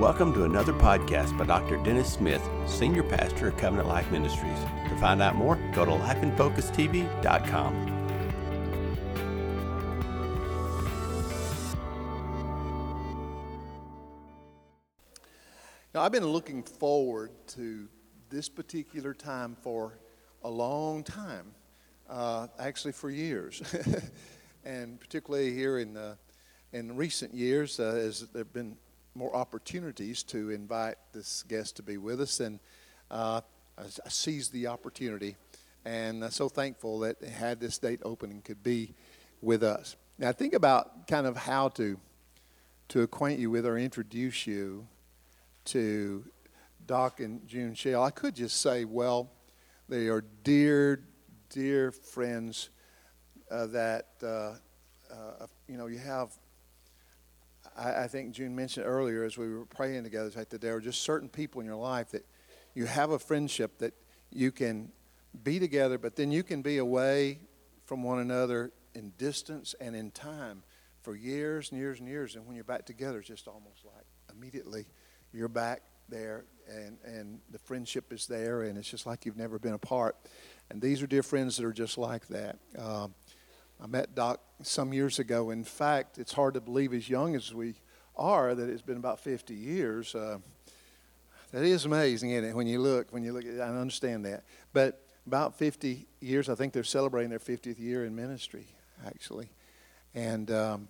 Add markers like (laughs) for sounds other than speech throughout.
Welcome to another podcast by Dr. Dennis Smith, Senior Pastor of Covenant Life Ministries. To find out more, go to lifeinfocustv.com. Now, I've been looking forward to this particular time for a long time, uh, actually for years, (laughs) and particularly here in the, in recent years, uh, as there have been more opportunities to invite this guest to be with us, and uh, I, seized the opportunity, and I'm so thankful that they had this date open and could be with us. Now, think about kind of how to to acquaint you with or introduce you to Doc and June Shell. I could just say, well, they are dear, dear friends uh, that uh, uh, you know you have I, I, think June mentioned earlier as we were praying together that there are just certain people in your life that you have a friendship that you can be together, but then you can be away from one another in distance and in time for years and years and years. And when you're back together, it's just almost like immediately you're back there and, and the friendship is there and it's just like you've never been apart. And these are dear friends that are just like that. Um, I met Doc some years ago. In fact, it's hard to believe, as young as we are, that it's been about 50 years. Uh, that is amazing, isn't it? When you look, when you look, I understand that. But about 50 years, I think they're celebrating their 50th year in ministry, actually. And um,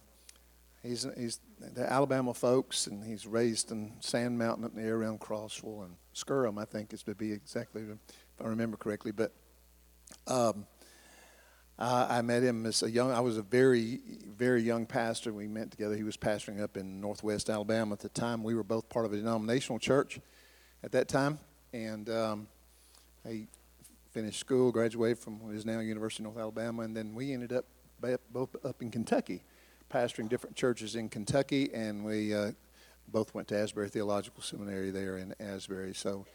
he's he's the Alabama folks, and he's raised in Sand Mountain up there around Crossville and Skirum, I think is to be exactly, if I remember correctly. But um, uh, I met him as a young. I was a very, very young pastor. We met together. He was pastoring up in Northwest Alabama at the time. We were both part of a denominational church at that time, and um, he finished school, graduated from what is now University of North Alabama, and then we ended up both up in Kentucky, pastoring different churches in Kentucky, and we uh, both went to Asbury Theological Seminary there in Asbury. So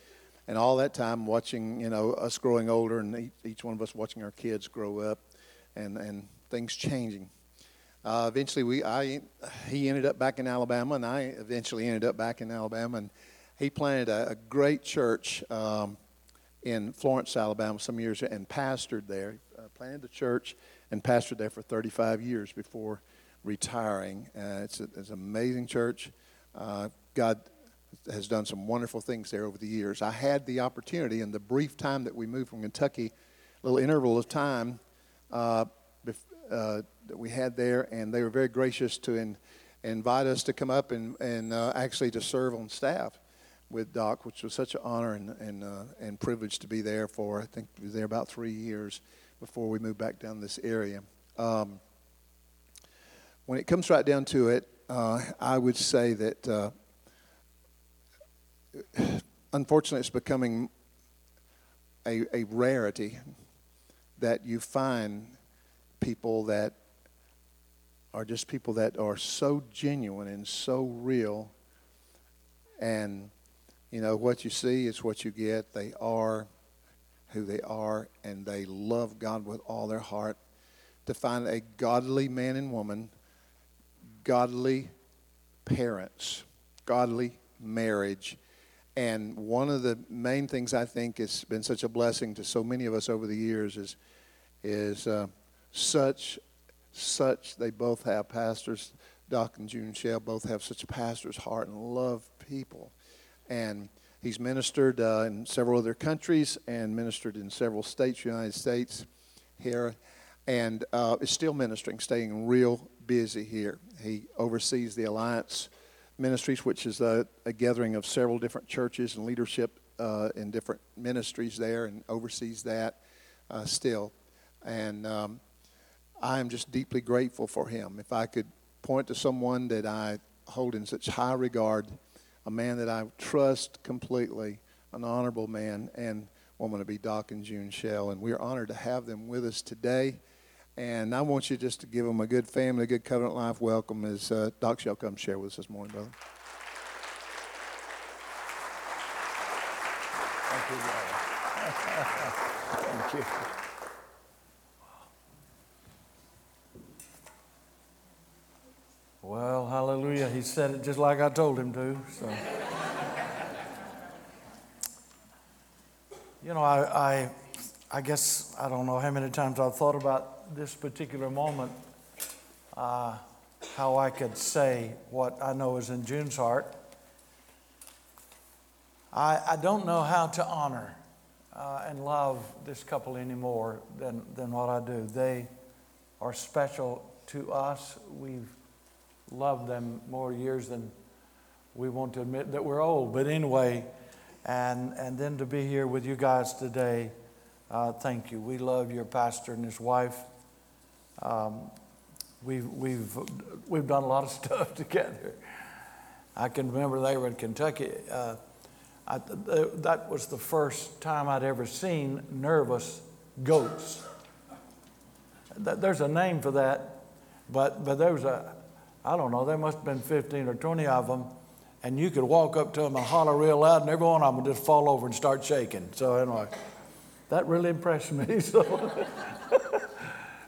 and all that time watching you know us growing older and each one of us watching our kids grow up and, and things changing. Uh, eventually, we, I, he ended up back in Alabama, and I eventually ended up back in Alabama. And he planted a, a great church um, in Florence, Alabama, some years, and pastored there. Uh, planted a church and pastored there for 35 years before retiring. Uh, it's, a, it's, an amazing church. Uh, God has done some wonderful things there over the years. I had the opportunity in the brief time that we moved from Kentucky, a little interval of time uh, uh, that we had there, and they were very gracious to in, invite us to come up and, and uh, actually to serve on staff with Doc, which was such an honor and, and, uh, and privilege to be there for. I think was there about three years before we moved back down this area. Um, when it comes right down to it, uh, I would say that uh, (sighs) unfortunately it's becoming a, a rarity that you find people that are just people that are so genuine and so real. And, you know, what you see is what you get. They are who they are, and they love God with all their heart. To find a godly man and woman, godly parents, godly marriage, and one of the main things I think has been such a blessing to so many of us over the years is, is uh, such, such, they both have pastors, Doc and June Shell both have such a pastor's heart and love people. And he's ministered uh, in several other countries and ministered in several states, United States here, and uh, is still ministering, staying real busy here. He oversees the Alliance Ministries, which is a, a gathering of several different churches and leadership uh, in different ministries there, and oversees that uh, still. And um, I am just deeply grateful for him. If I could point to someone that I hold in such high regard, a man that I trust completely, an honorable man, and woman to be Doc and June Shell. And we are honored to have them with us today. And I want you just to give them a good family, a good covenant life welcome as uh, Doc shall come share with us this morning, brother. Thank you, brother. Thank you. Well, hallelujah. He said it just like I told him to. So. you know, I, I, I guess I don't know how many times I've thought about this particular moment, uh, how I could say what I know is in June's heart. I, I don't know how to honor uh, and love this couple anymore than, than what I do. They are special to us. We've loved them more years than we want to admit that we're old. But anyway, and, and then to be here with you guys today, uh, thank you. We love your pastor and his wife. Um, we've, we've, we've done a lot of (laughs) stuff together. I can remember they were in Kentucky. Uh, I, that was the first time I'd ever seen nervous goats. There's a name for that, but, but there was a, I don't know, there must have been 15 or 20 of them, and you could walk up to them and holler real loud, and every one of them would just fall over and start shaking. So, anyway, that really impressed me. (laughs) So,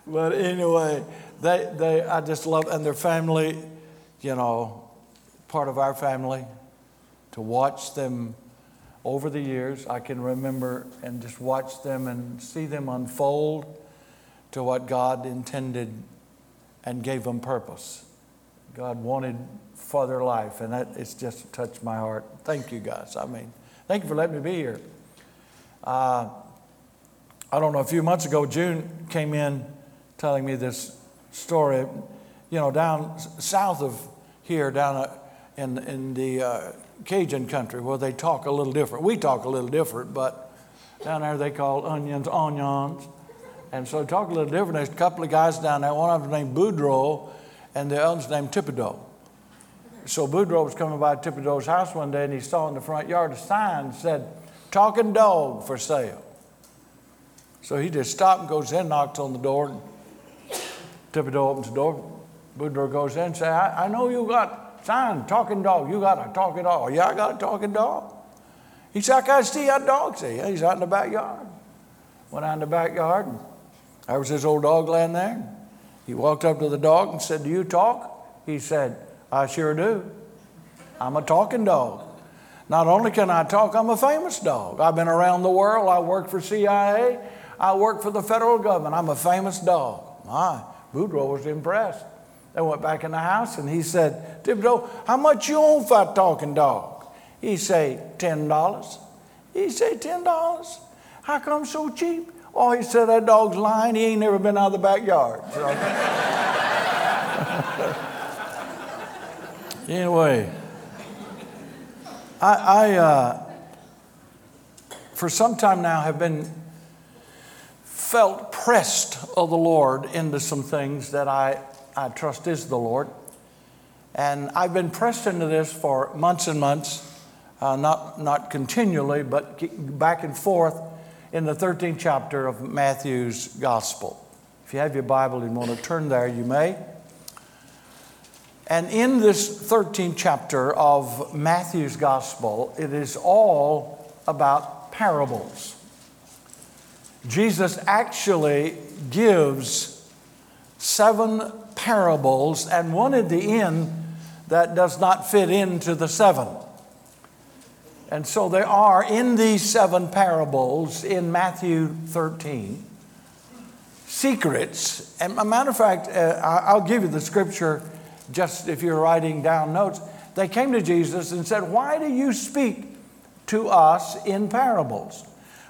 but anyway, they, they, I just love, and their family, you know, part of our family, to watch them over the years, I can remember and just watch them and see them unfold to what God intended and gave them purpose. God wanted for their life, and that it's just touched my heart. Thank you, guys. I mean, thank you for letting me be here. Uh, I don't know, a few months ago, June came in telling me this story. You know, down south of here, down in, in the uh, Cajun country, where they talk a little different. We talk a little different, but down there they call onions onions. And so talk a little different. There's a couple of guys down there. One of them named Boudreaux, and the other's named Thibodeau. So Boudreaux was coming by Thibodeau's house one day and he saw in the front yard a sign that said, Talking dog for sale. So he just stopped and goes in, knocks on the door, Thibodeau opens the door. Boudreaux goes in and says, I, I know you got sign, talking dog. You got a talking dog. Oh, yeah, I got a talking dog. He said, I can't see that dog. Say, yeah, he's out in the backyard. Went out in the backyard, and there was his old dog laying there. He walked up to the dog and said, Do you talk? He said, I sure do. I'm a talking dog. Not only can I talk, I'm a famous dog. I've been around the world. I work for CIA. I work for the federal government. I'm a famous dog. My, Boudreaux was impressed. They went back in the house and he said, Thibodeau, how much you own for talking dog? He said, $10. He said, $10? How come so cheap? Oh, he said, that dog's lying. He ain't never been out of the backyard. So. (laughs) anyway, I, I uh, for some time now, have been felt pressed of the Lord into some things that I, I trust is the Lord. And I've been pressed into this for months and months, uh, not, not continually, but back and forth in the 13th chapter of Matthew's Gospel. If you have your Bible and want to turn there, you may. And in this 13th chapter of Matthew's Gospel, it is all about parables. Jesus actually gives seven parables and one at the end that does not fit into the seven. And so there are in these seven parables in Matthew 13 secrets. And a matter of fact, uh, I'll give you the scripture just if you're writing down notes. They came to Jesus and said, Why do you speak to us in parables?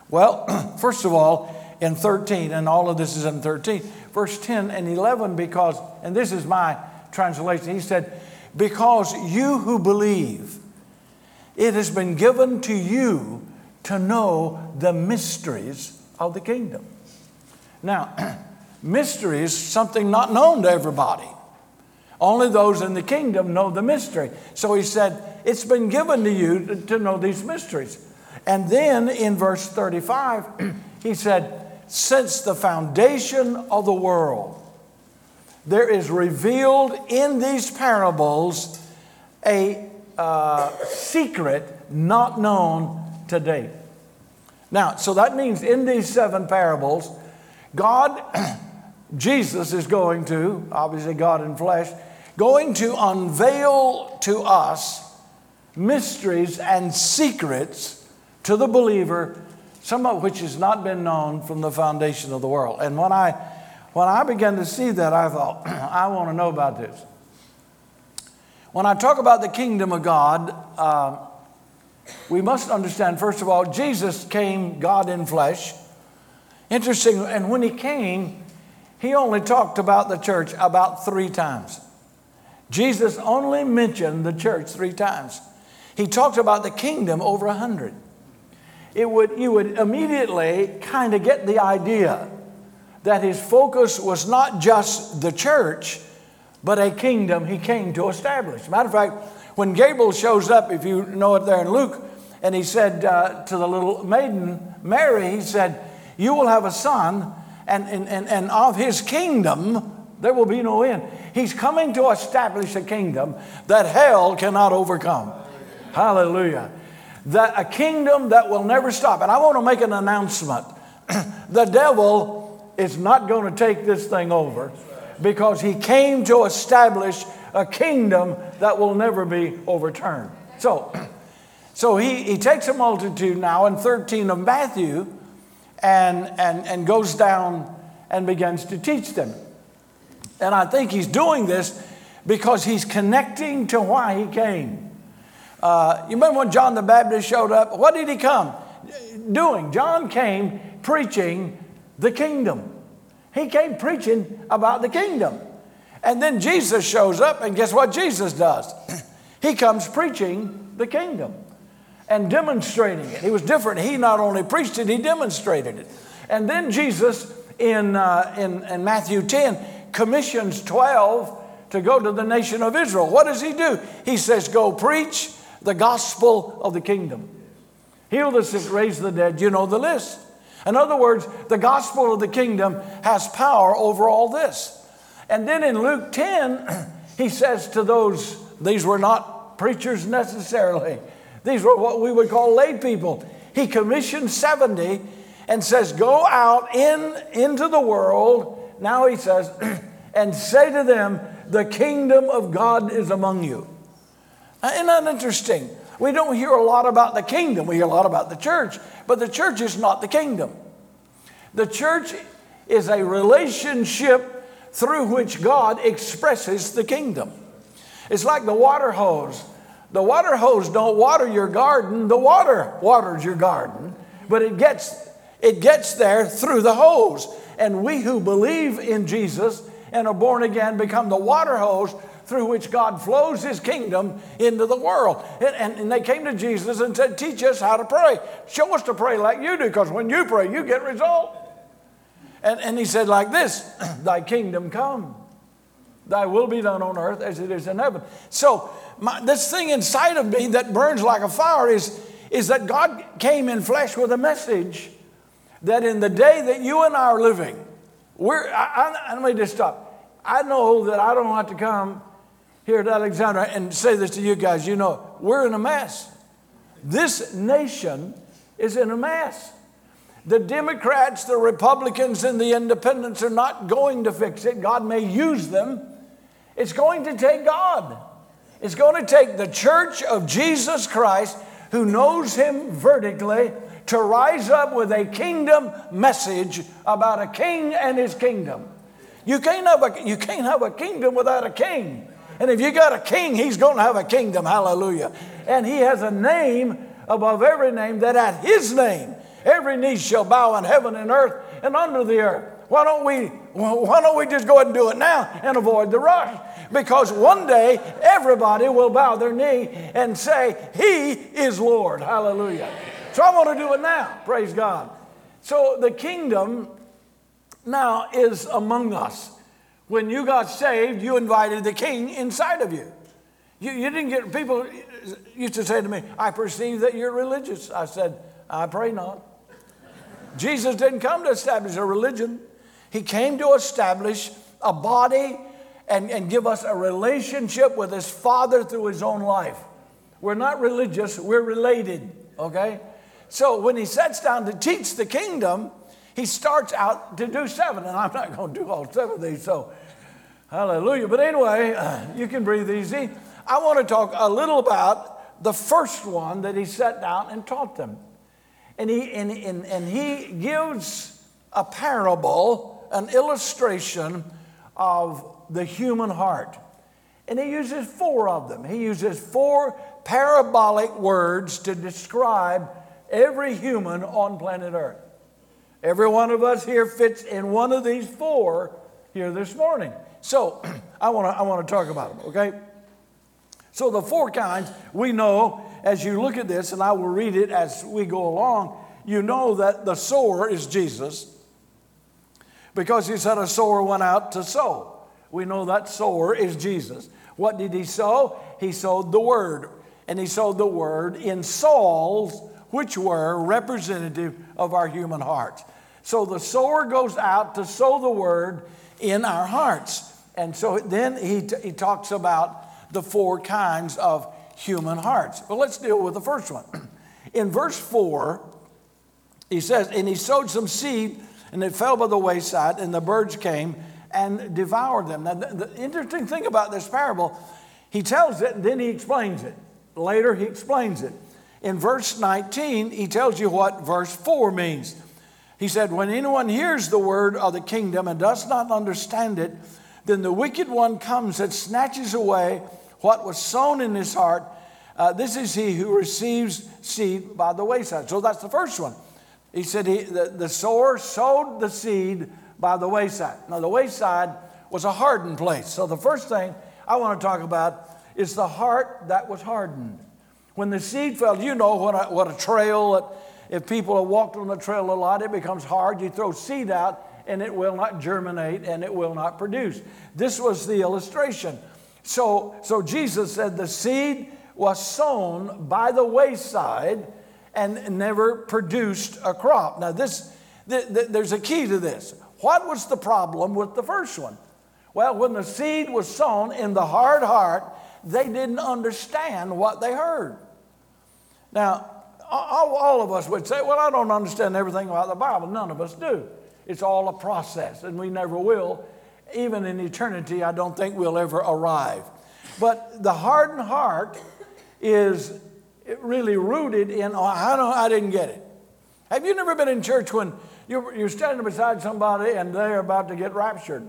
Well, (clears throat) first of all, in 13, and all of this is in 13, verse 10 and 11, because, and this is my translation, he said, Because you who believe, it has been given to you to know the mysteries of the kingdom. Now, (clears throat) mysteries, something not known to everybody. Only those in the kingdom know the mystery. So he said, It's been given to you to know these mysteries. And then in verse 35, (clears throat) he said, Since the foundation of the world, there is revealed in these parables a uh, secret not known to date. Now, so that means in these seven parables, God, (clears throat) Jesus is going to, obviously God in flesh, going to unveil to us mysteries and secrets to the believer, some of which has not been known from the foundation of the world. And when I when I began to see that, I thought, (clears throat) I want to know about this. When I talk about the kingdom of God, uh, we must understand, first of all, Jesus came, God in flesh. Interesting, and when he came, he only talked about the church about three times. Jesus only mentioned the church three times. He talked about the kingdom over a hundred. It would, you would immediately kind of get the idea that his focus was not just the church, but a kingdom he came to establish. Matter of fact, when Gabriel shows up, if you know it there in Luke, and he said uh, to the little maiden, Mary, he said, You will have a son, and, and, and, and of his kingdom there will be no end. He's coming to establish a kingdom that hell cannot overcome. Hallelujah. That a kingdom that will never stop. And I want to make an announcement. (clears throat) the devil is not going to take this thing over because he came to establish a kingdom that will never be overturned. So, (clears throat) so he, he takes a multitude now in 13 of Matthew and, and, and goes down and begins to teach them. And I think he's doing this because he's connecting to why he came. Uh, you remember when John the Baptist showed up? What did he come doing? John came preaching the kingdom. He came preaching about the kingdom. And then Jesus shows up, and guess what Jesus does? (clears throat) he comes preaching the kingdom and demonstrating it. He was different. He not only preached it, he demonstrated it. And then Jesus in, uh, in, in Matthew 10 commissions 12 to go to the nation of Israel. What does he do? He says, Go preach the gospel of the kingdom. Heal the sick, raise the dead. You know the list. In other words, the gospel of the kingdom has power over all this. And then in Luke 10, (clears throat) he says to those, these were not preachers necessarily, these were what we would call lay people. He commissioned 70 and says, Go out in, into the world, now he says, (clears throat) and say to them, The kingdom of God is among you. Now, isn't that interesting? We don't hear a lot about the kingdom, we hear a lot about the church, but the church is not the kingdom. The church is a relationship through which God expresses the kingdom. It's like the water hose. The water hose don't water your garden, the water waters your garden, but it gets it gets there through the hose. And we who believe in Jesus and are born again become the water hose through which God flows his kingdom into the world. And, and, and, they came to Jesus and said, Teach us how to pray. Show us to pray like you do, because when you pray, you get result. And, and he said, like this, (clears throat) Thy kingdom come. Thy will be done on earth as it is in heaven. So, my, this thing inside of me that burns like a fire is, is that God came in flesh with a message that in the day that you and I are living, we're, I, I, let me just stop. I know that I don't have to come here at Alexandria and say this to you guys. You know, we're in a mess. This nation is in a mess. The Democrats, the Republicans, and the independents are not going to fix it. God may use them. It's going to take God. It's going to take the church of Jesus Christ who knows Him vertically to rise up with a kingdom message about a king and his kingdom. You can't have a, you can't have a kingdom without a king. And if you got a king, he's going to have a kingdom. Hallelujah. And he has a name above every name that at his name every knee shall bow in heaven and earth and under the earth. Why don't we why don't we just go ahead and do it now and avoid the rush? Because one day everybody will bow their knee and say, He is Lord. Hallelujah. So I want to do it now. Praise God. So the kingdom now is among us. When you got saved, you invited the king inside of you. You, you didn't get, people used to say to me, I perceive that you're religious. I said, I pray not. Jesus didn't come to establish a religion, He came to establish a body and, and give us a relationship with His Father through His own life. We're not religious, we're related, okay? So when he sets down to teach the kingdom, he starts out to do seven, and I'm not going to do all seven of these. So, Hallelujah. But anyway, you can breathe easy. I want to talk a little about the first one that he sat down and taught them. And he, and, and, and he gives a parable, an illustration of the human heart. And he uses four of them. He uses four parabolic words to describe every human on planet Earth. Every one of us here fits in one of these four here this morning. So (clears throat) I want to I want to talk about them, okay? So the four kinds we know as you look at this, and I will read it as we go along. You know that the sower is Jesus because he said a sower went out to sow. We know that sower is Jesus. What did he sow? He sowed the word, and he sowed the word in souls which were representative of our human hearts. So the sower goes out to sow the word in our hearts. And so then he, t- he talks about the four kinds of human hearts. Well, let's deal with the first one. (clears throat) In verse 4, he says, And he sowed some seed, and it fell by the wayside, and the birds came and devoured them. Now, the, the interesting thing about this parable, he tells it and then he explains it. Later, he explains it. In verse 19, he tells you what verse 4 means. He said, When anyone hears the word of the kingdom and does not understand it, then the wicked one comes and snatches away what was sown in his heart. Uh, this is he who receives seed by the wayside. So that's the first one. He said he, the, the sower sowed the seed by the wayside. Now, the wayside was a hardened place. So the first thing I want to talk about is the heart that was hardened. When the seed fell, you know what a, what a trail, if people have walked on the trail a lot, it becomes hard. You throw seed out and it will not germinate and it will not produce. This was the illustration. So, so Jesus said the seed was sown by the wayside and never produced a crop. Now, this, th- th- there's a key to this. What was the problem with the first one? Well, when the seed was sown in the hard heart, they didn't understand what they heard. Now, all, all, of us would say, Well, I don't understand everything about the Bible. None of us do. It's all a process, and we never will. Even in eternity, I don't think we'll ever arrive. But the hardened heart is really rooted in, oh, I, don't, I didn't get it. Have you never been in church when you're, you're standing beside somebody and they're about to get raptured?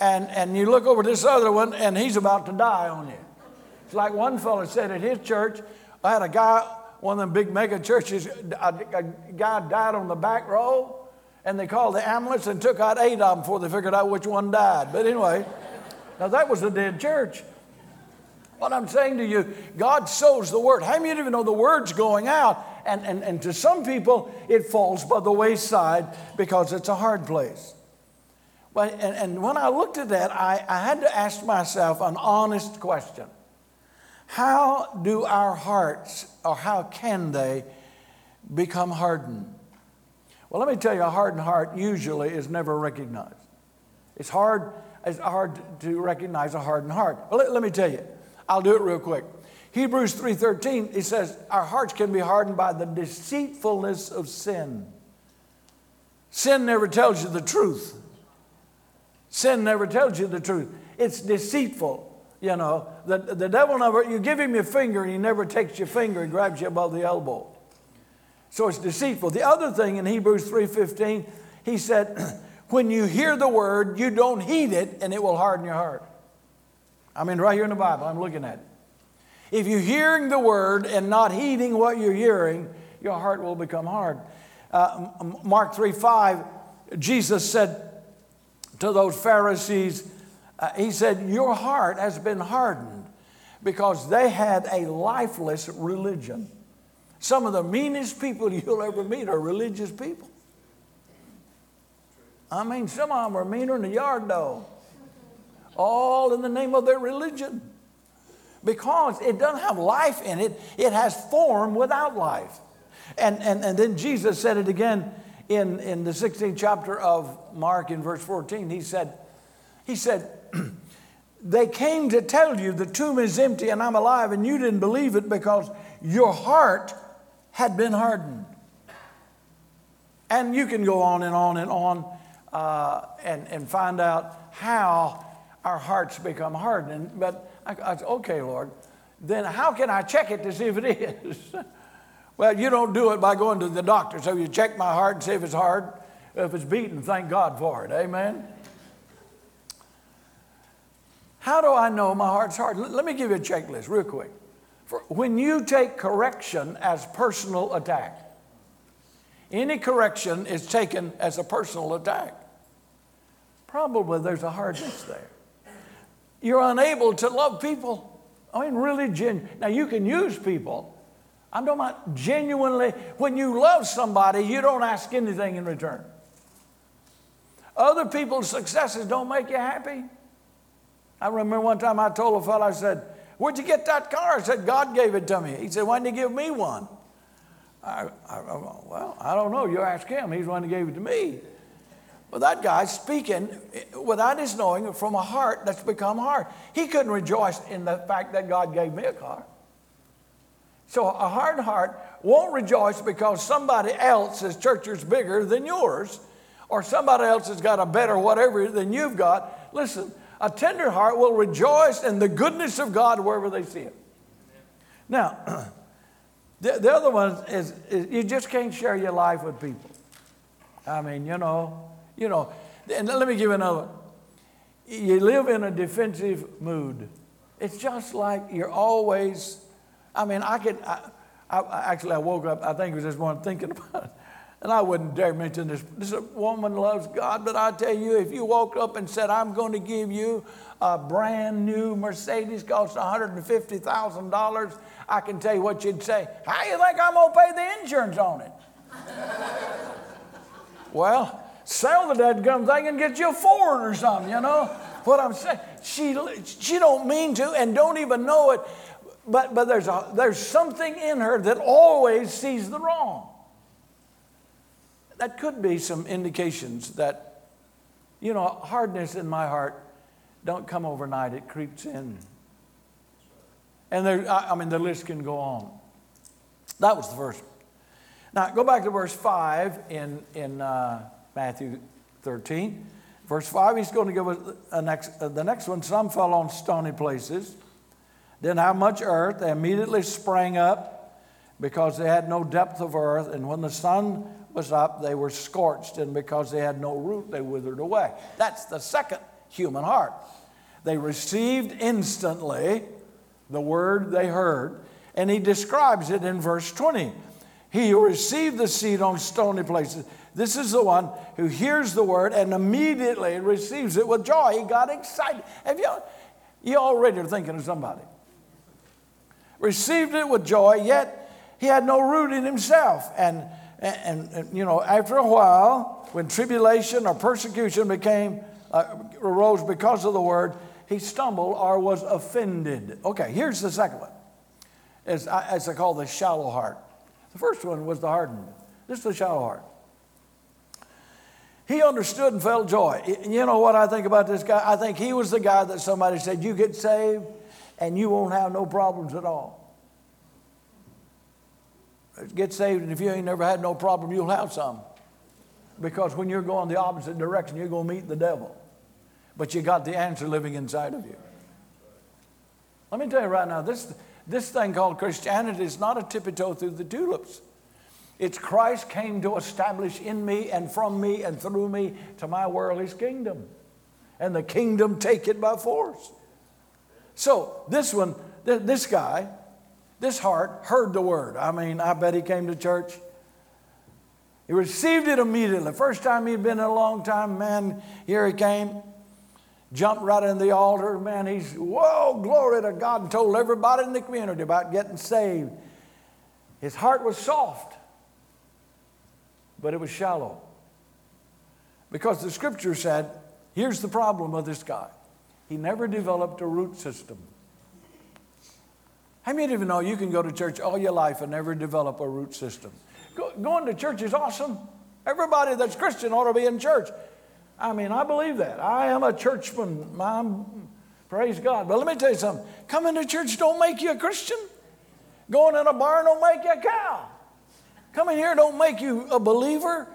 And, and you look over this other one and he's about to die on you. It's like one fellow said at his church, I had a guy, one of them big mega churches, a, a guy died on the back row, and they called the ambulance and took out eight of them before they figured out which one died. But anyway, now that was a dead church. What I'm saying to you, God sows the word. How many of you know the word's going out? And, and, and to some people, it falls by the wayside because it's a hard place. But, and, and when I looked at that, I, I had to ask myself an honest question. How do our hearts, or how can they, become hardened? Well, let me tell you, a hardened heart usually is never recognized. It's hard, it's hard to recognize a hardened heart. Well, let, let me tell you, I'll do it real quick. Hebrews 3:13, it says, our hearts can be hardened by the deceitfulness of sin. Sin never tells you the truth. Sin never tells you the truth. It's deceitful. You know, the, the devil never, you give him your finger and he never takes your finger and grabs you above the elbow. So it's deceitful. The other thing in Hebrews 3.15, he said, (clears throat) when you hear the word, you don't heed it and it will harden your heart. I mean, right here in the Bible, I'm looking at it. If you're hearing the word and not heeding what you're hearing, your heart will become hard. Uh, Mark 3 5, Jesus said to those Pharisees, uh, He said, Your heart has been hardened because they had a lifeless religion. Some of the meanest people (laughs) you'll ever meet are religious people. I mean, some of them are meaner than a yard dog, all in the name of their religion. Because it doesn't have life in it, it has form without life. And, and, and then Jesus said it again in, in the 16th chapter of Mark in verse 14. He said, he said, They came to tell you the tomb is empty and I'm alive, and you didn't believe it because your heart had been hardened. And you can go on and on and on uh, and, and find out how our hearts become hardened. But I, I okay, Lord, then how can I check it to see if it is? (laughs) well, you don't do it by going to the doctor. So you check my heart and see if it's hard. If it's beaten, thank God for it. Amen. How do I know my heart's hard? Let me give you a checklist real quick. For when you take correction as personal attack, any correction is taken as a personal attack. Probably there's a hardness there. You're unable to love people. I mean, really genuine. Now, you can use people. I'm talking about genuinely. When you love somebody, you don't ask anything in return. Other people's successes don't make you happy. I remember one time I told a fellow, I said, Where'd you get that car? I said, God gave it to me. He said, Why didn't he give me one? I, I, well, I don't know. You ask him. He's the one who gave it to me. But that guy speaking without his knowing from a heart that's become hard. He couldn't rejoice in the fact that God gave me a car. So a hard heart won't rejoice because somebody else's church is bigger than yours, or somebody else has got a better whatever than you've got. Listen, a tender heart will rejoice in the goodness of God wherever they see it. Now, (clears throat) the, the other one is, is you just can't share your life with people. I mean, you know, you know, and let me give you another. You live in a defensive mood. It's just like you're always, I mean, I could, I, I, actually, I woke up, I think it was this morning thinking (laughs) about. And I wouldn't dare mention this. This woman loves God, but I tell you, if you woke up and said, I'm going to give you a brand new Mercedes, costs $150,000, I can tell you what you'd say. How you think I'm going to pay the insurance on it? (laughs) well, sell the dead gum thing and get you a Ford or something, you know? What I'm saying, she, she don't mean to and don't even know it, but, but there's, a, there's something in her that always sees the wrong. That could be some indications that, you know, hardness in my heart don't come overnight, it creeps in. And there, I mean, the list can go on. That was the first. Now, go back to verse 5 in, in uh, Matthew 13. Verse 5, he's going to give us a next, uh, the next one. Some fell on stony places, didn't have much earth. They immediately sprang up because they had no depth of earth. And when the sun was up, they were scorched. And because they had no root, they withered away. That's the second human heart. They received instantly the word they heard. And he describes it in verse 20. He who received the seed on stony places this is the one who hears the word and immediately receives it with joy. He got excited. Have you, you already are thinking of somebody. Received it with joy, yet he had no root in himself. And, and, and you know, after a while, when tribulation or persecution became, uh, arose because of the word, he stumbled or was offended. Okay, here's the second one. As I call the shallow heart. The first one was the hardened. This is the shallow heart. He understood and felt joy. You know what I think about this guy? I think he was the guy that somebody said, You get saved and you won't have no problems at all. Get saved, and if you ain't never had no problem, you'll have some. Because when you're going the opposite direction, you're going to meet the devil. But you got the answer living inside of you. Let me tell you right now, this, this thing called Christianity is not a tippy toe through the tulips. It's Christ came to establish in me and from me and through me to my world his kingdom. And the kingdom take it by force. So this one, this guy, this heart heard the word. I mean, I bet he came to church. He received it immediately. First time he'd been in a long time, man, here he came. Jumped right in the altar, man. He's, whoa, glory to God, and told everybody in the community about getting saved. His heart was soft but it was shallow. Because the scripture said, here's the problem with this guy he never developed a root system. How many of you know you can go to church all your life and never develop a root system? Go, going to church is awesome. Everybody that's Christian ought to be in church. I mean, I believe that. I am a churchman. I'm, praise God. But let me tell you something coming to church don't make you a Christian, going in a barn don't make you a cow. Coming here don't make you a believer.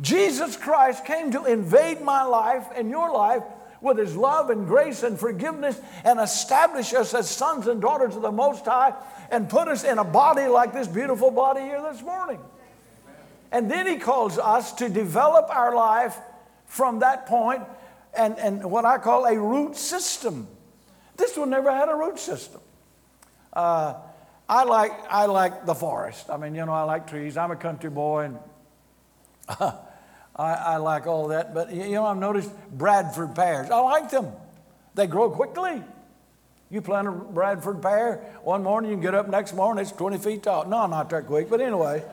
Jesus Christ came to invade my life and your life with His love and grace and forgiveness and establish us as sons and daughters of the Most High and put us in a body like this beautiful body here this morning. And then He calls us to develop our life from that point and, and what I call a root system. This one never had a root system. Uh, I like, I like the forest. I mean, you know, I like trees. I'm a country boy, and (laughs) I, I like all that. But, you know, I've noticed Bradford pears. I like them. They grow quickly. You plant a Bradford pear, one morning you get up next morning, it's 20 feet tall. No, not that quick, but anyway. (laughs)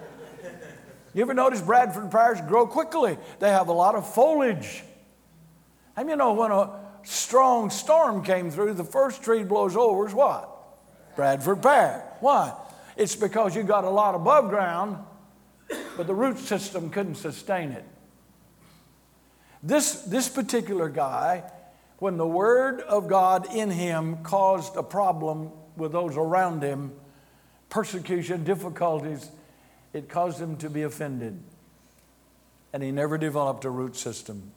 You ever notice Bradford pears grow quickly? They have a lot of foliage. And you know, when a strong storm came through, the first tree blows over is what? Bradford pear. Why? It's because you got a lot above ground, but the root system couldn't sustain it. This, this particular guy, when the Word of God in him caused a problem with those around him, persecution, difficulties, it caused him to be offended. And he never developed a root system.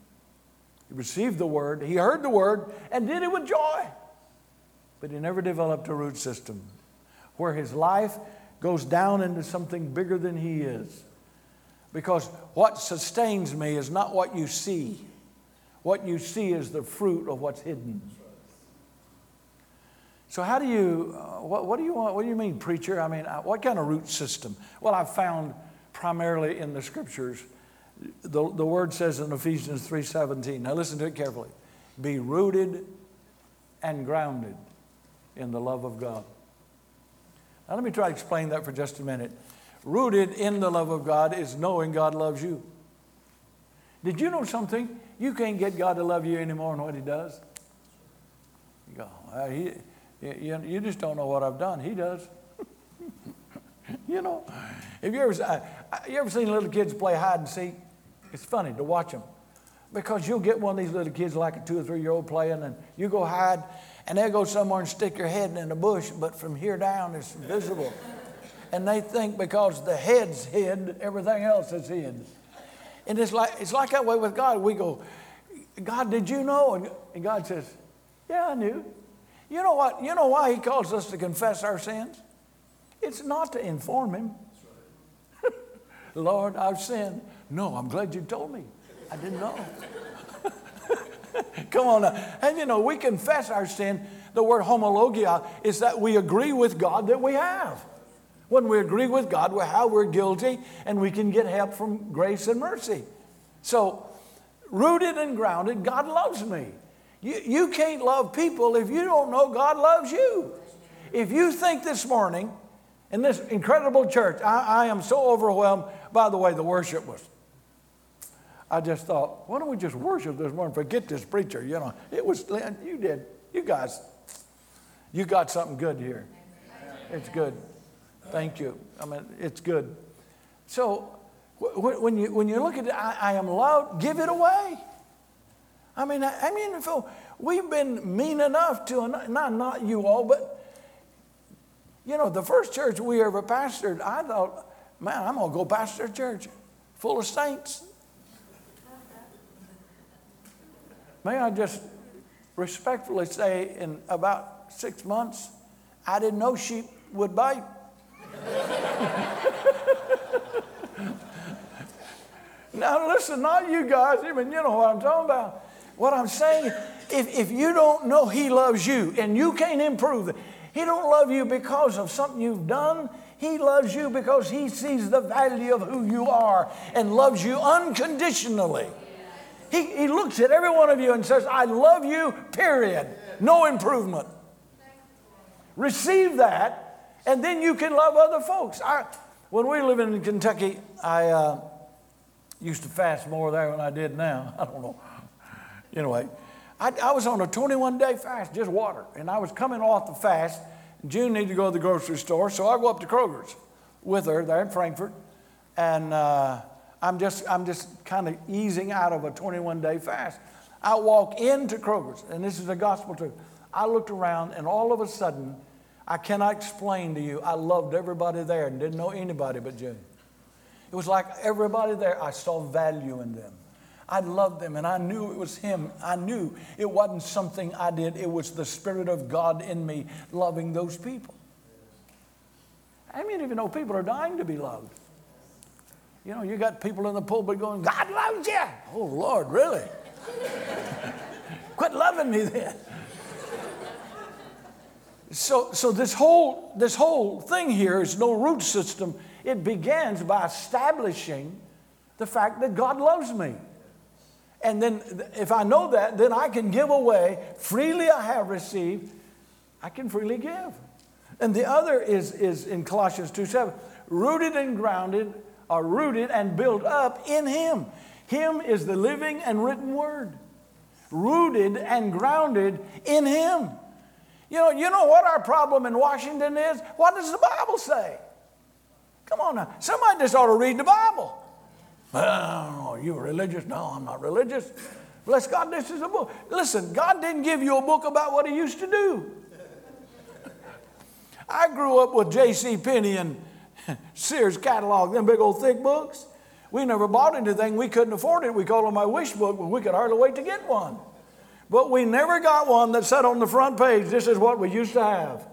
He received the Word, he heard the Word, and did it with joy but he never developed a root system where his life goes down into something bigger than he is. Because what sustains me is not what you see, what you see is the fruit of what's hidden. So, how do you, uh, what, what, do you want, what do you mean, preacher? I mean, uh, what kind of root system? Well, I've found primarily in the scriptures, the, the word says in Ephesians 3.17, now listen to it carefully, be rooted and grounded in the love of God. Now, let me try to explain that for just a minute. Rooted in the love of God is knowing God loves you. Did you know something? You can't get God to love you any more than what He does. You go, well, he, you, you just don't know what I've done. He does. (laughs) you know, have you ever, uh, you ever seen little kids play hide and seek? It's funny to watch them because you'll get one of these little kids like a two or three year old playing, and you go hide, and they'll go somewhere and stick your head in a bush, but from here down it's visible. And they think because the head's hid, everything else is hid. And it's like, it's like that way with God. We go, God, did you know? And God says, Yeah, I knew. You know what? You know why He calls us to confess our sins? It's not to inform Him. (laughs) Lord, I've sinned. No, I'm glad you told me. I didn't know. (laughs) Come on now. And you know, we confess our sin. The word homologia is that we agree with God that we have. When we agree with God, we're how we're guilty, and we can get help from grace and mercy. So, rooted and grounded, God loves me. You, you can't love people if you don't know God loves you. If you think this morning, in this incredible church, I, I am so overwhelmed. By the way, the worship was I just thought, why don't we just worship this morning? Forget this preacher. You know, it was, you did, you guys, you got something good here. It's good. Thank you. I mean, it's good. So when you, when you look at it, I, I am loved, give it away. I mean, I, I mean, Phil, we've been mean enough to, not, not you all, but, you know, the first church we ever pastored, I thought, man, I'm going to go pastor a church full of saints. May I just respectfully say, in about six months, I didn't know sheep would bite. (laughs) now, listen, not you guys, even you know what I'm talking about. What I'm saying, if, if you don't know He loves you and you can't improve it, He don't love you because of something you've done. He loves you because He sees the value of who you are and loves you unconditionally. He, he looks at every one of you and says, I love you, period. No improvement. Receive that, and then you can love other folks. I, when we were living in Kentucky, I uh, used to fast more there than I did now. (laughs) I don't know. Anyway, I, I was on a 21 day fast, just water, and I was coming off the fast. June needed to go to the grocery store, so I go up to Kroger's with her there in Frankfort, and uh, I'm just, I'm just kind of easing out of a 21 day fast. I walk into Kroger's, and this is a gospel truth. I looked around, and all of a sudden, I cannot explain to you, I loved everybody there and didn't know anybody but June. It was like everybody there, I saw value in them. I loved them and I knew it was Him. I knew it wasn't something I did, it was the Spirit of God in me loving those people. I mean, even though people are dying to be loved. You know, you got people in the pulpit going, God loves you. Oh, Lord, really? (laughs) Quit loving me then. So, so this, whole, this whole thing here is no root system. It begins by establishing the fact that God loves me. And then, if I know that, then I can give away. Freely I have received, I can freely give. And the other is, is in Colossians 2 7, rooted and grounded, are rooted and built up in Him. Him is the living and written word. Rooted and grounded in Him. You know, you know what our problem in Washington is? What does the Bible say? Come on now. Somebody just ought to read the Bible. Well, are you religious? No, I'm not religious. Bless God, this is a book. Listen, God didn't give you a book about what He used to do. (laughs) I grew up with J.C. Penney and (laughs) Sears catalog, them big old thick books. We never bought anything. We couldn't afford it. We called them my wish book, but we could hardly wait to get one. But we never got one that said on the front page, this is what we used to have.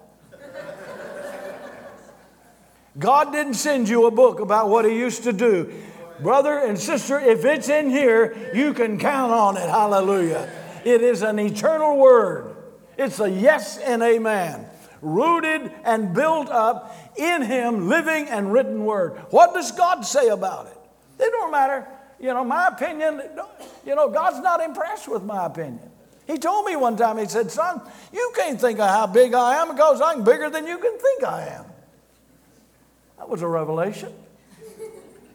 God didn't send you a book about what He used to do. Brother and sister, if it's in here, you can count on it. Hallelujah. It is an eternal word. It's a yes and amen. Rooted and built up in Him, living and written word. What does God say about it? It don't matter. You know, my opinion, you know, God's not impressed with my opinion. He told me one time, he said, Son, you can't think of how big I am because I'm bigger than you can think I am. That was a revelation.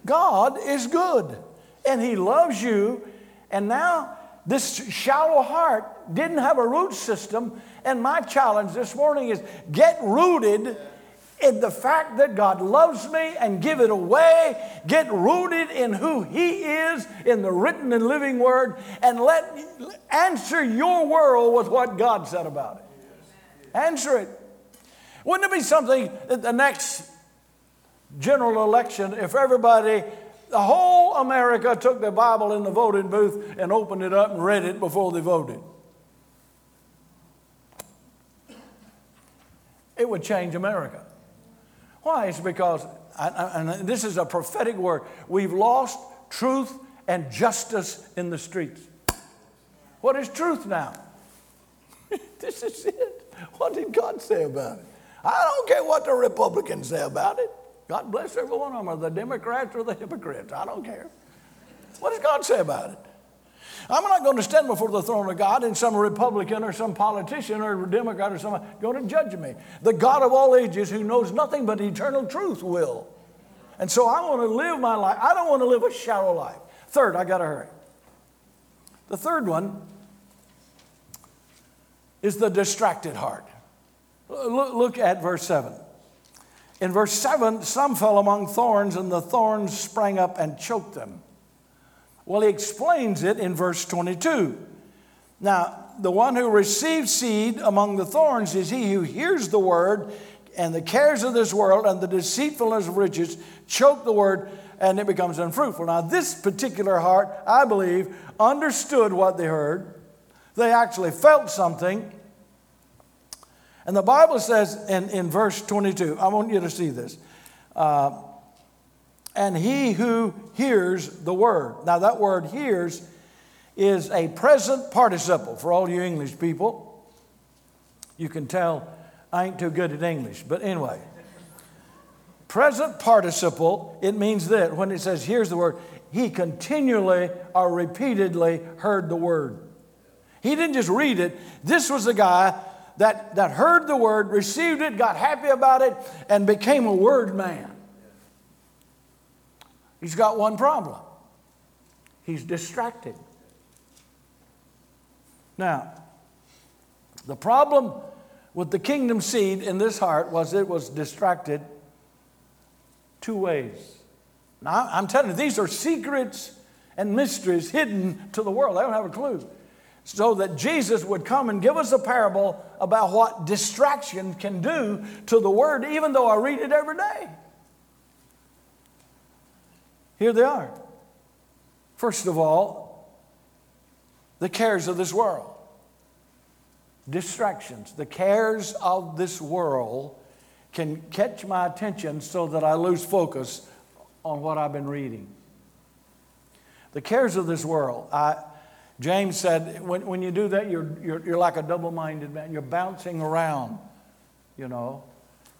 God is good and He loves you. And now, this shallow heart didn't have a root system. And my challenge this morning is get rooted in the fact that God loves me and give it away. Get rooted in who He is in the written and living Word and let answer your world with what God said about it. Answer it. Wouldn't it be something that the next general election if everybody, the whole America took the Bible in the voting booth and opened it up and read it before they voted. It would change America. Why? It's because, and this is a prophetic word, we've lost truth and justice in the streets. What is truth now? (laughs) this is it. What did God say about it? I don't care what the Republicans say about it. God bless every one of them, or the Democrats or the hypocrites. I don't care. What does God say about it? I'm not going to stand before the throne of God and some Republican or some politician or Democrat or someone going to judge me. The God of all ages who knows nothing but eternal truth will. And so I want to live my life. I don't want to live a shallow life. Third, I got to hurry. The third one is the distracted heart. Look, look at verse 7. In verse 7, some fell among thorns, and the thorns sprang up and choked them. Well, he explains it in verse 22. Now, the one who receives seed among the thorns is he who hears the word, and the cares of this world and the deceitfulness of riches choke the word, and it becomes unfruitful. Now, this particular heart, I believe, understood what they heard. They actually felt something, and the Bible says in, in verse 22, I want you to see this. Uh, and he who hears the word. Now, that word hears is a present participle for all you English people. You can tell I ain't too good at English, but anyway. Present participle, it means that when it says hears the word, he continually or repeatedly heard the word. He didn't just read it. This was the guy that, that heard the word, received it, got happy about it, and became a word man. He's got one problem he's distracted. Now, the problem with the kingdom seed in this heart was it was distracted two ways. Now, I'm telling you, these are secrets and mysteries hidden to the world. They don't have a clue so that Jesus would come and give us a parable about what distraction can do to the Word, even though I read it every day. Here they are. First of all, the cares of this world. Distractions. The cares of this world can catch my attention so that I lose focus on what I've been reading. The cares of this world. I, James said, when, when you do that, you're, you're, you're like a double minded man. You're bouncing around, you know.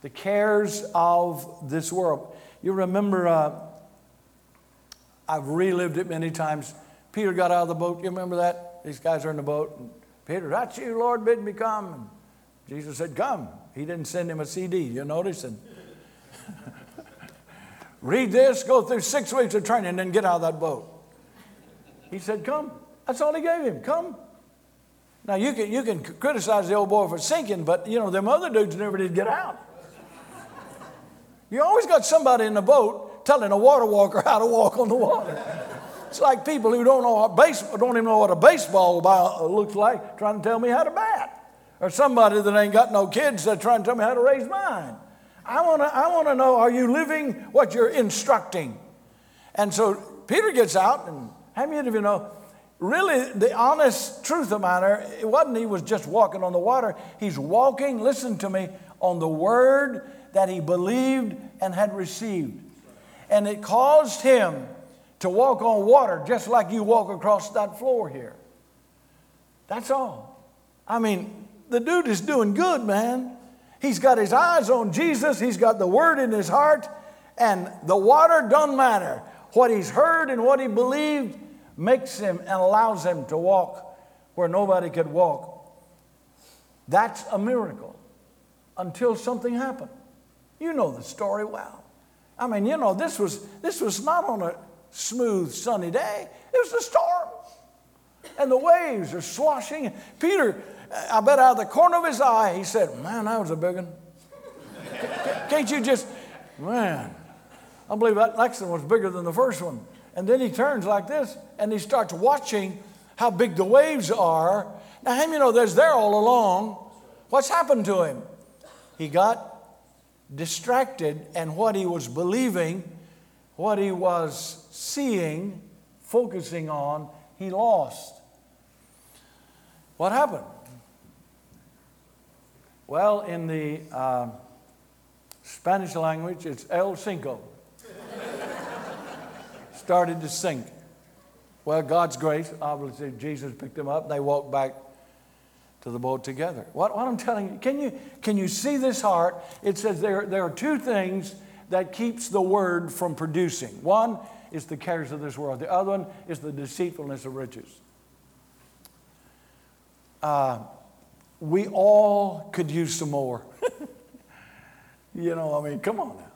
The cares of this world. You remember, uh, I've relived it many times. Peter got out of the boat. You remember that? These guys are in the boat. And Peter, that's you, Lord, bid me come. And Jesus said, Come. He didn't send him a CD, you notice? And (laughs) read this, go through six weeks of training, then get out of that boat. He said, Come. That's all he gave him. Come. Now you can you can criticize the old boy for sinking, but you know them other dudes never did get out. You always got somebody in the boat telling a water walker (laughs) how to walk on the water. It's like people who don't know what baseball, don't even know what a baseball uh, looks like, trying to tell me how to bat, or somebody that ain't got no kids that trying to tell me how to raise mine. I want to I want to know: Are you living what you're instructing? And so Peter gets out, and how many of you know? Really, the honest truth of matter, it wasn't he was just walking on the water. He's walking, listen to me, on the word that he believed and had received. And it caused him to walk on water just like you walk across that floor here. That's all. I mean, the dude is doing good, man. He's got his eyes on Jesus, he's got the word in his heart, and the water doesn't matter. What he's heard and what he believed makes him and allows him to walk where nobody could walk. That's a miracle until something happened. You know the story well. I mean, you know, this was, this was not on a smooth, sunny day, it was a storm. And the waves are sloshing. Peter, uh, I bet out of the corner of his eye, he said, Man, that was a big one. Can't you just, man, I believe that next one was bigger than the first one. And then he turns like this and he starts watching how big the waves are. Now, him, you know, there's there all along. What's happened to him? He got distracted, and what he was believing, what he was seeing, focusing on, he lost. What happened? Well, in the uh, Spanish language, it's El Cinco (laughs) started to sink. Well, God's grace, obviously, Jesus picked him up. They walked back to the boat together. What, what I'm telling you, can you, can you see this heart? It says there, there are two things that keeps the word from producing. One is the cares of this world. The other one is the deceitfulness of riches. Uh, we all could use some more. (laughs) you know, I mean, come on now.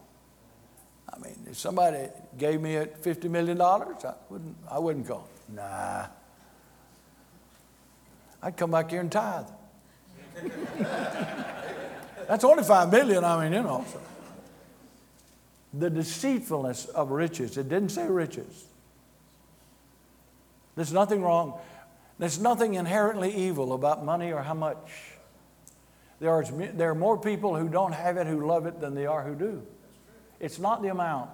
I mean, if somebody gave me $50 million, I wouldn't, I wouldn't go, nah. I'd come back here and tithe. That's only five million, I mean, you know. So. The deceitfulness of riches. It didn't say riches. There's nothing wrong. There's nothing inherently evil about money or how much. There are, there are more people who don't have it who love it than there are who do. It's not the amount,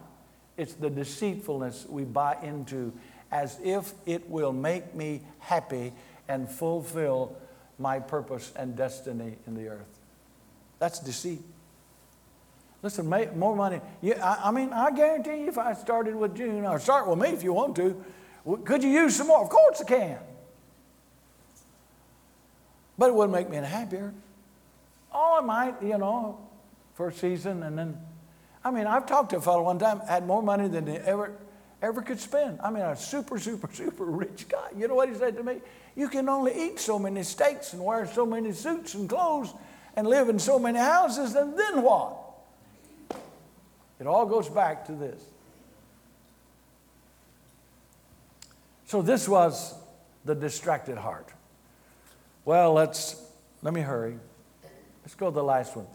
it's the deceitfulness we buy into as if it will make me happy and fulfill my purpose and destiny in the earth. That's deceit. Listen, make more money. Yeah, I, I, mean, I guarantee you, if I started with June, or start with me if you want to, could you use some more? Of course I can. But it wouldn't make me any happier. Oh, it might, you know, for a season, and then, I mean, I've talked to a fellow one time, had more money than he ever ever could spend. I mean, a super, super, (laughs) super rich guy. You know what he said to me? You can only eat so many steaks and wear so many suits and clothes and live in so many houses, and then what? It all goes back to this. So this was the distracted heart. Well, let's let me hurry. Let's go to the last one.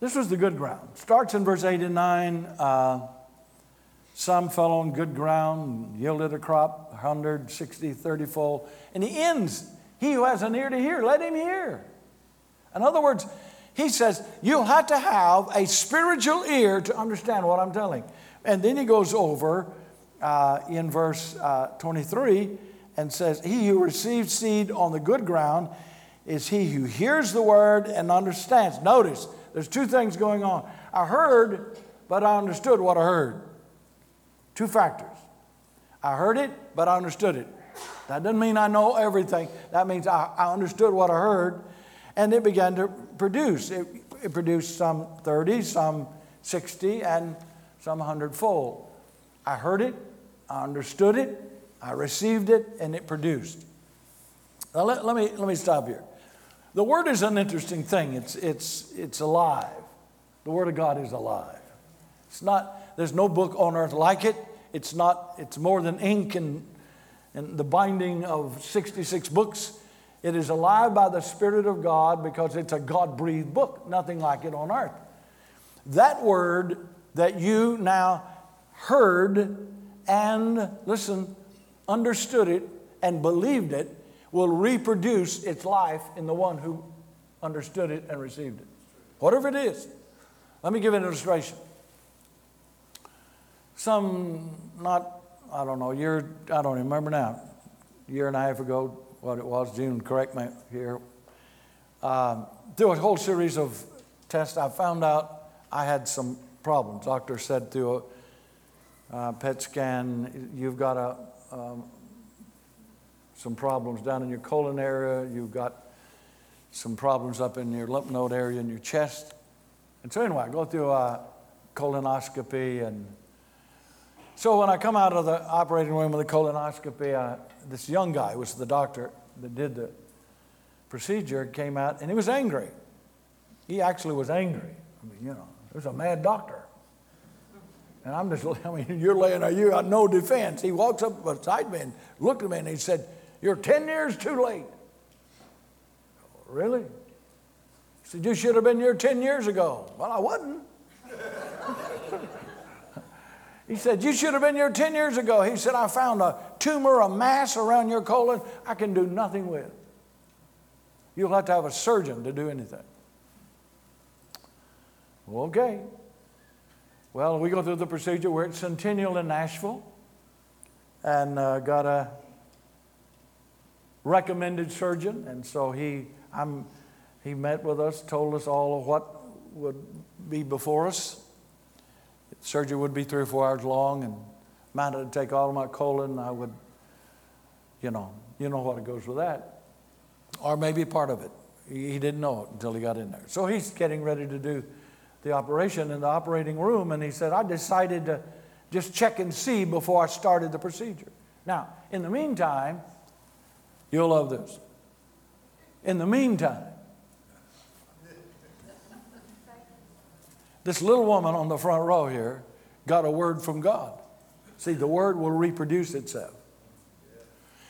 This was the good ground. Starts in verse 8 and 9. Uh, some fell on good ground, yielded a crop, 160, 30 fold. And he ends, he who has an ear to hear, let him hear. In other words, he says, you'll have to have a spiritual ear to understand what I'm telling. And then he goes over uh, in verse uh, 23 and says, He who receives seed on the good ground is he who hears the word and understands. Notice, there's two things going on. I heard, but I understood what I heard. Two factors. I heard it, but I understood it. That doesn't mean I know everything. That means I, I understood what I heard, and it began to produce. It, it produced some 30, some 60, and some 100 fold. I heard it, I understood it, I received it, and it produced. Now, let, let, me, let me stop here. The Word is an interesting thing, it's, it's, it's alive. The Word of God is alive. It's not, there's no book on earth like it. It's not, it's more than ink and, and the binding of 66 books. It is alive by the Spirit of God because it's a God breathed book, nothing like it on earth. That word that you now heard and, listen, understood it and believed it will reproduce its life in the one who understood it and received it. Whatever it is. Let me give an illustration. Some, not, I don't know, year, I don't remember now, year and a half ago, what it was, June, correct me here. Um, through a whole series of tests, I found out I had some problems. Doctor said through a uh, PET scan, you've got a, um, some problems down in your colon area, you've got some problems up in your lymph node area in your chest. And so, anyway, I go through a colonoscopy. And so, when I come out of the operating room with the colonoscopy, I, this young guy was the doctor that did the procedure, came out, and he was angry. He actually was angry. I mean, you know, he was a mad doctor. And I'm just, (laughs) I mean, you're laying there, you got no defense. He walks up beside me and looked at me and he said, You're 10 years too late. Really? He said, You should have been here 10 years ago. Well, I wasn't. (laughs) he said, You should have been here 10 years ago. He said, I found a tumor, a mass around your colon I can do nothing with. You'll have to have a surgeon to do anything. Okay. Well, we go through the procedure. We're at Centennial in Nashville and uh, got a recommended surgeon. And so he, I'm, he met with us, told us all of what would be before us. Surgery would be three or four hours long and have to take all of my colon. I would, you know, you know what it goes with that. Or maybe part of it. He didn't know it until he got in there. So he's getting ready to do the operation in the operating room, and he said, I decided to just check and see before I started the procedure. Now, in the meantime, you'll love this. In the meantime, this little woman on the front row here got a word from God. See, the word will reproduce itself.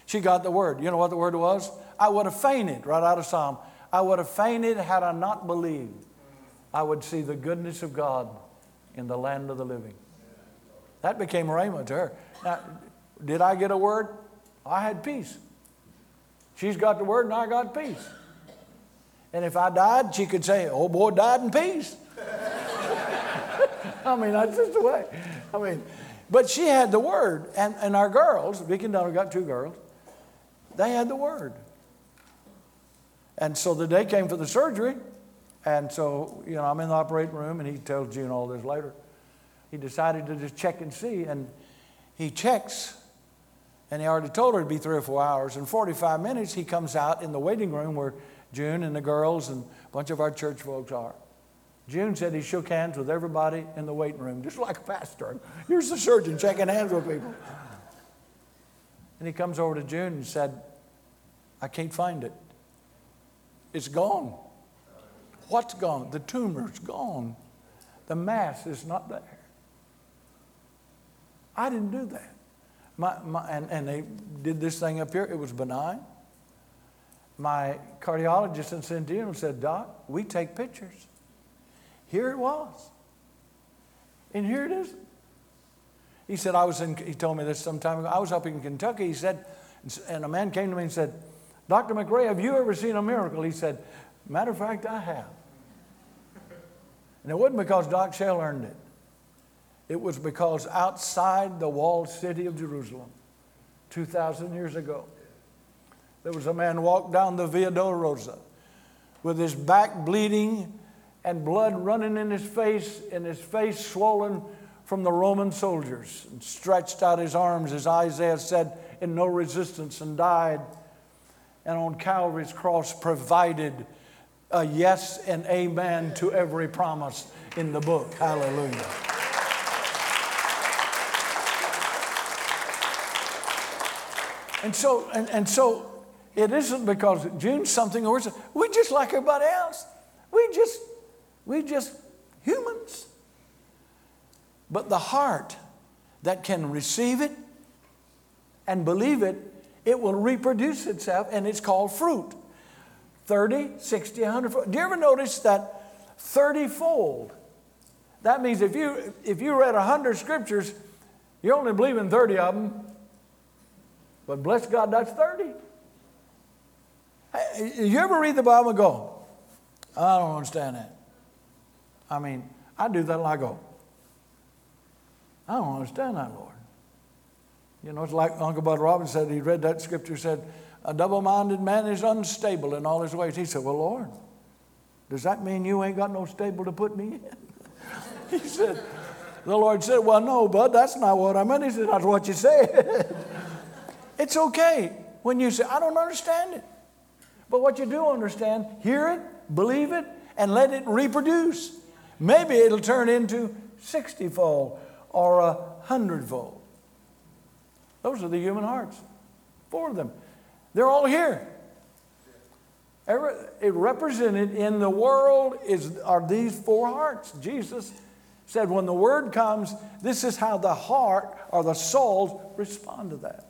She got the word. You know what the word was? I would have fainted, right out of Psalm. I would have fainted had I not believed. I would see the goodness of God in the land of the living. That became rhema to her. Now, did I get a word? I had peace. She's got the word and I got peace. And if I died, she could say, Oh boy, died in peace. (laughs) I mean, that's just the way. I mean, but she had the word. And, and our girls, Vicky and Donna got two girls, they had the word. And so the day came for the surgery. And so, you know, I'm in the operating room, and he tells June all this later. He decided to just check and see, and he checks, and he already told her it'd be three or four hours. In 45 minutes, he comes out in the waiting room where June and the girls and a bunch of our church folks are. June said he shook hands with everybody in the waiting room, just like a pastor. Here's the surgeon shaking hands with people. And he comes over to June and said, I can't find it. It's gone. What's gone? The tumor's gone. The mass is not there. I didn't do that. My, my, and, and they did this thing up here. It was benign. My cardiologist in Centennial said, Doc, we take pictures. Here it was. And here it is. He said, I was in, he told me this some time ago. I was up in Kentucky. He said, and a man came to me and said, Dr. McRae, have you ever seen a miracle? He said, Matter of fact, I have. And it wasn't because Doc Shell earned it. It was because outside the walled city of Jerusalem, 2,000 years ago. There was a man walked down the Via Dolorosa with his back bleeding and blood running in his face and his face swollen from the Roman soldiers and stretched out his arms, as Isaiah said, in no resistance and died. And on Calvary's cross, provided a yes and amen to every promise in the book. Hallelujah. And so, and, and so it isn't because June's something or we just like everybody else. We just, we just humans. But the heart that can receive it and believe it, it will reproduce itself and it's called fruit. 30, 60, 100 Do you ever notice that 30 fold? That means if you, if you read 100 scriptures, you only believe in 30 of them. But bless God, that's 30. You ever read the Bible and go, I don't understand that. I mean, I do that and I go, I don't understand that, Lord. You know, it's like Uncle Bud Robbins said, he read that scripture, said, A double minded man is unstable in all his ways. He said, Well, Lord, does that mean you ain't got no stable to put me in? (laughs) he said, The Lord said, Well, no, Bud, that's not what I meant. He said, That's what you said. (laughs) it's okay when you say, I don't understand it. But what you do understand, hear it, believe it, and let it reproduce. Maybe it'll turn into 60 fold or a hundredfold. Those are the human hearts. Four of them. They're all here. It represented in the world is, are these four hearts. Jesus said, when the word comes, this is how the heart or the souls respond to that.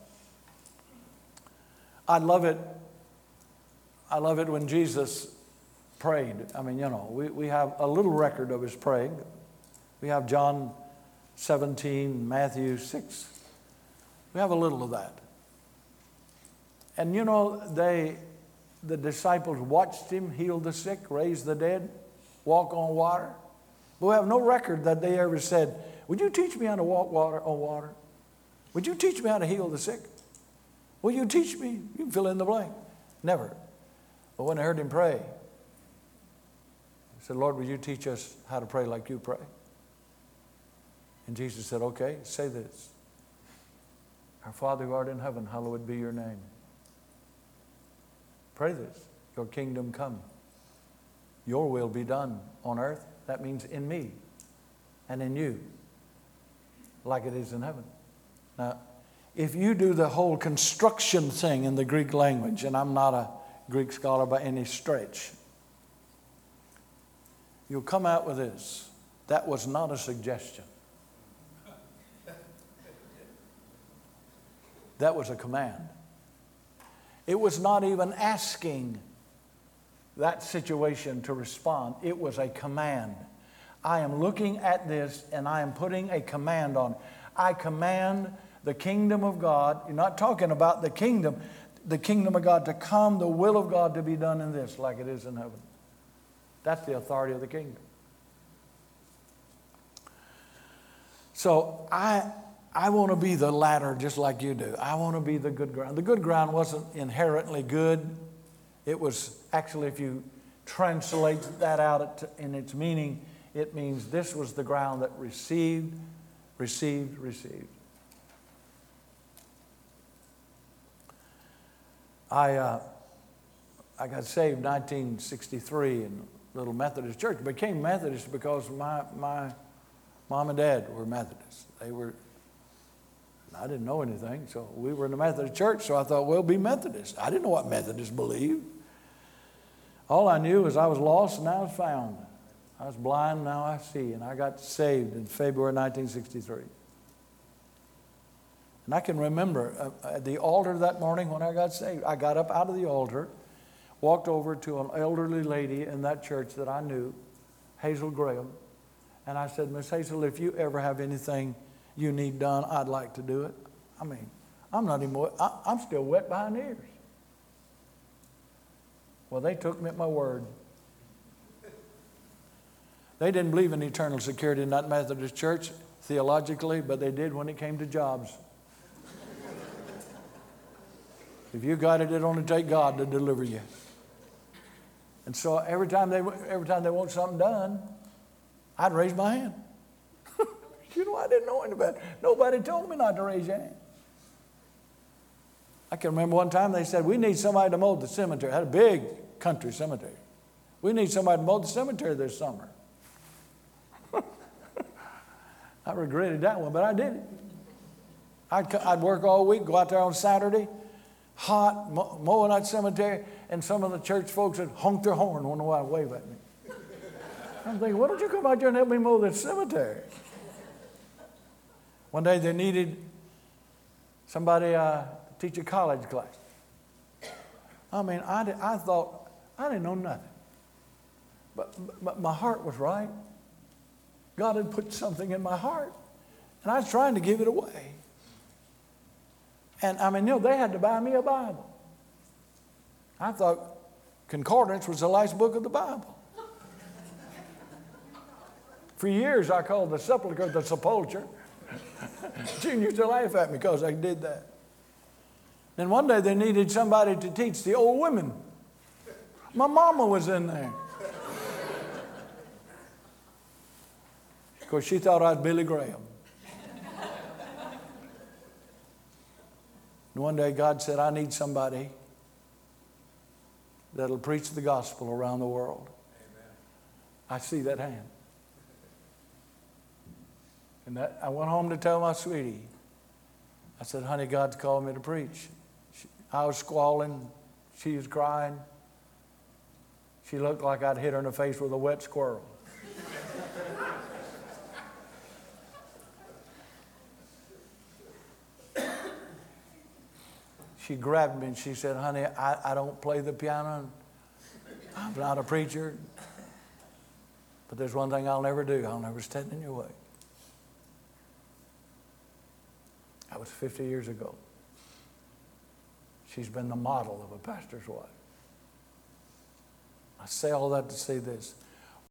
I love it. I love it when Jesus prayed. I mean, you know, we, we have a little record of his praying. We have John 17, Matthew 6. We have a little of that. And you know, they, the disciples watched him heal the sick, raise the dead, walk on water. But we have no record that they ever said, Would you teach me how to walk water on water? Would you teach me how to heal the sick? Will you teach me? You can fill in the blank. Never. But when I heard him pray, said, Lord, would you teach us how to pray like you pray? And Jesus said, Okay, say this Our Father who art in heaven, hallowed be your name. Pray this Your kingdom come, your will be done on earth. That means in me and in you, like it is in heaven. Now, if you do the whole construction thing in the Greek language, and I'm not a Greek scholar by any stretch, you'll come out with this. That was not a suggestion. That was a command. It was not even asking that situation to respond, it was a command. I am looking at this and I am putting a command on. I command the kingdom of God. You're not talking about the kingdom, the kingdom of God to come, the will of God to be done in this, like it is in heaven. That's the authority of the kingdom. So I, I want to be the latter just like you do. I want to be the good ground. The good ground wasn't inherently good. It was actually, if you translate that out in its meaning, it means this was the ground that received, received, received. I, uh, I got saved in 1963 in a little Methodist church. I became Methodist because my, my mom and dad were Methodists. They were I didn't know anything, so we were in the Methodist church, so I thought, we'll be Methodist. I didn't know what Methodists believed. All I knew was I was lost and I was found. I was blind, now I see. And I got saved in February 1963. And I can remember uh, at the altar that morning when I got saved, I got up out of the altar, walked over to an elderly lady in that church that I knew, Hazel Graham, and I said, Miss Hazel, if you ever have anything you need done, I'd like to do it. I mean, I'm not even, I, I'm still wet behind the ears. Well, they took me at my word. They didn't believe in eternal security in that Methodist church theologically, but they did when it came to jobs. If you got it, it only take God to deliver you. And so every time they every time they want something done, I'd raise my hand. (laughs) you know, I didn't know any better. Nobody told me not to raise your hand. I can remember one time they said, We need somebody to mow the cemetery. I had a big country cemetery. We need somebody to mow the cemetery this summer. (laughs) I regretted that one, but I did it. I'd, I'd work all week, go out there on Saturday, hot, mowing that cemetery, and some of the church folks would honk their horn when they wave at me. I'm thinking, why don't you come out here and help me mow this cemetery? One day they needed somebody uh, to teach a college class. I mean, I, did, I thought, I didn't know nothing. But, but my heart was right. God had put something in my heart, and I was trying to give it away. And I mean, you know, they had to buy me a Bible. I thought Concordance was the last book of the Bible. For years, I called the sepulchre the sepulchre. (laughs) Junior used to laugh at me because I did that. Then one day they needed somebody to teach the old women. My mama was in there. Because she thought I was Billy Graham. and one day God said, I need somebody that'll preach the gospel around the world. Amen. I see that hand. And that, I went home to tell my sweetie. I said, honey, God's called me to preach. She, I was squalling. She was crying. She looked like I'd hit her in the face with a wet squirrel. She grabbed me and she said, Honey, I, I don't play the piano. I'm not a preacher. But there's one thing I'll never do I'll never stand in your way. That was 50 years ago. She's been the model of a pastor's wife. I say all that to say this